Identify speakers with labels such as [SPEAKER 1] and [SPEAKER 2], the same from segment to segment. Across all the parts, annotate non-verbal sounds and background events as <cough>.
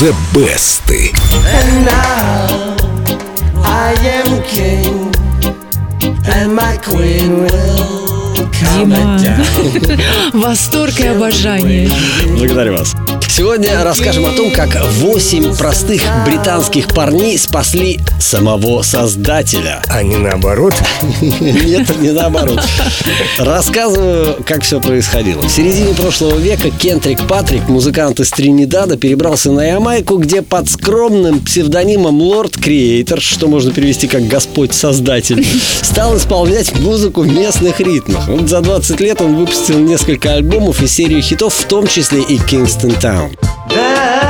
[SPEAKER 1] The Best.
[SPEAKER 2] And now I am king, and my queen will come
[SPEAKER 3] Дима.
[SPEAKER 2] down.
[SPEAKER 3] Восторг и обожание.
[SPEAKER 4] Благодарю вас. Сегодня расскажем о том, как 8 простых британских парней спасли самого создателя.
[SPEAKER 1] А не наоборот? <laughs>
[SPEAKER 4] Нет, не наоборот. Рассказываю, как все происходило. В середине прошлого века Кентрик Патрик, музыкант из Тринидада, перебрался на Ямайку, где под скромным псевдонимом Лорд Креатор, что можно перевести как Господь Создатель, стал исполнять музыку в местных ритмах. Вот за 20 лет он выпустил несколько альбомов и серию хитов, в том числе и Kingston Town.
[SPEAKER 1] down.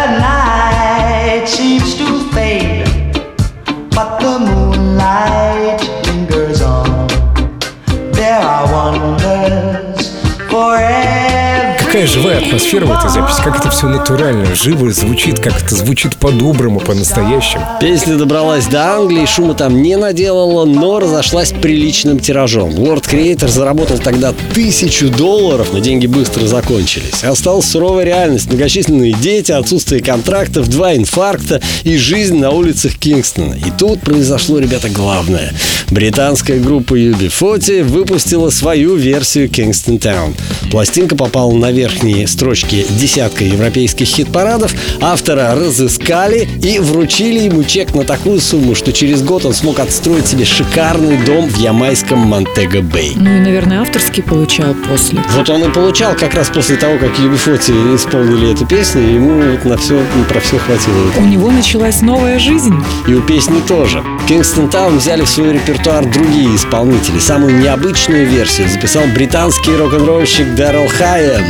[SPEAKER 1] Живая атмосфера в этой записи, как это все натурально, живо звучит, как это звучит по-доброму, по-настоящему.
[SPEAKER 4] Песня добралась до Англии, шума там не наделала, но разошлась приличным тиражом. Лорд Креатор заработал тогда тысячу долларов, но деньги быстро закончились. Осталась суровая реальность, многочисленные дети, отсутствие контрактов, два инфаркта и жизнь на улицах Кингстона. И тут произошло, ребята, главное. Британская группа UB40 выпустила свою версию Kingston Town. Пластинка попала на верхние строчки десятка европейских хит-парадов, автора разыскали и вручили ему чек на такую сумму, что через год он смог отстроить себе шикарный дом в ямайском Монтего-Бэй.
[SPEAKER 3] Ну и, наверное, авторский получал после.
[SPEAKER 4] Вот он и получал как раз после того, как UB40 исполнили эту песню, ему вот на все, про все хватило.
[SPEAKER 3] У него началась новая жизнь.
[SPEAKER 4] И у песни тоже. Kingston Town взяли в свой репертуар другие исполнители. Самую необычную версию записал британский рок-н-ролльщик Дэрил Хайем.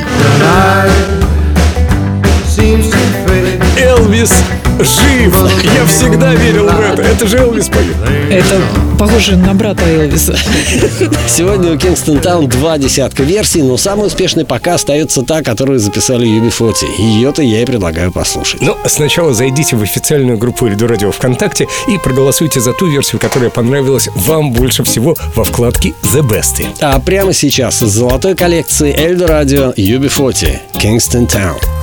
[SPEAKER 1] Элвис жив! Я всегда верил в это. Же Элвис поет.
[SPEAKER 3] Это похоже на брата Элвиса.
[SPEAKER 4] Сегодня у Kingston Town два десятка версий, но самой успешной пока остается та, которую записали UB40. Ее-то я и предлагаю послушать.
[SPEAKER 1] Но сначала зайдите в официальную группу Эльду Радио ВКонтакте и проголосуйте за ту версию, которая понравилась вам больше всего во вкладке The Best.
[SPEAKER 4] А прямо сейчас из золотой коллекции Эльдо Радио UB40 Kingston Town.
[SPEAKER 5] The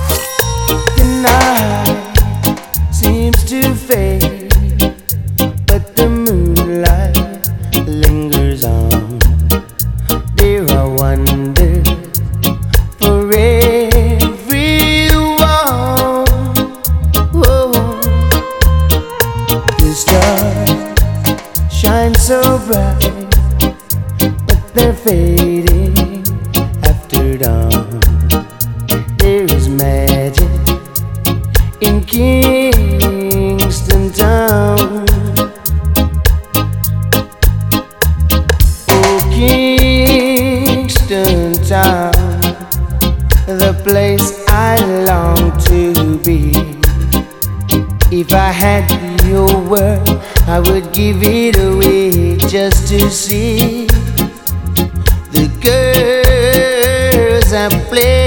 [SPEAKER 5] but they're fading after dawn. There is magic in Kingston Town. Oh, Kingston Town, the place I long to be. If I had your word, I would give it away just to see the girls I play.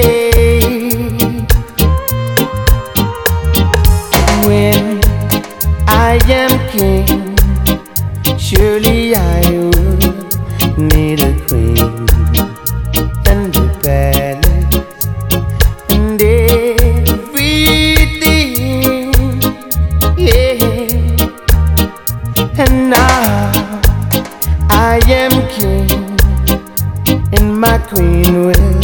[SPEAKER 5] My queen will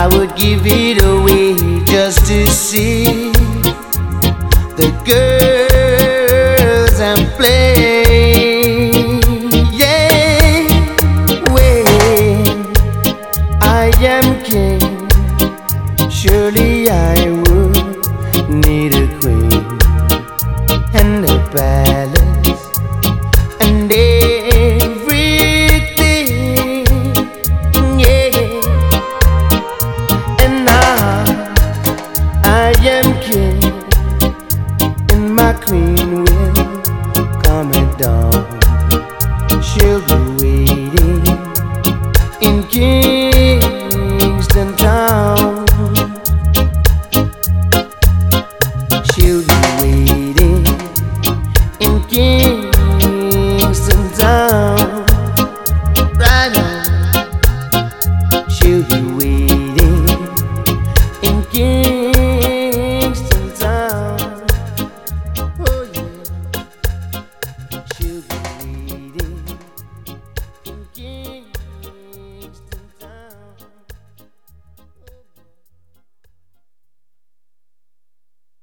[SPEAKER 5] I would give it away just to see the girls Kingston town. Oh yeah, she'll be.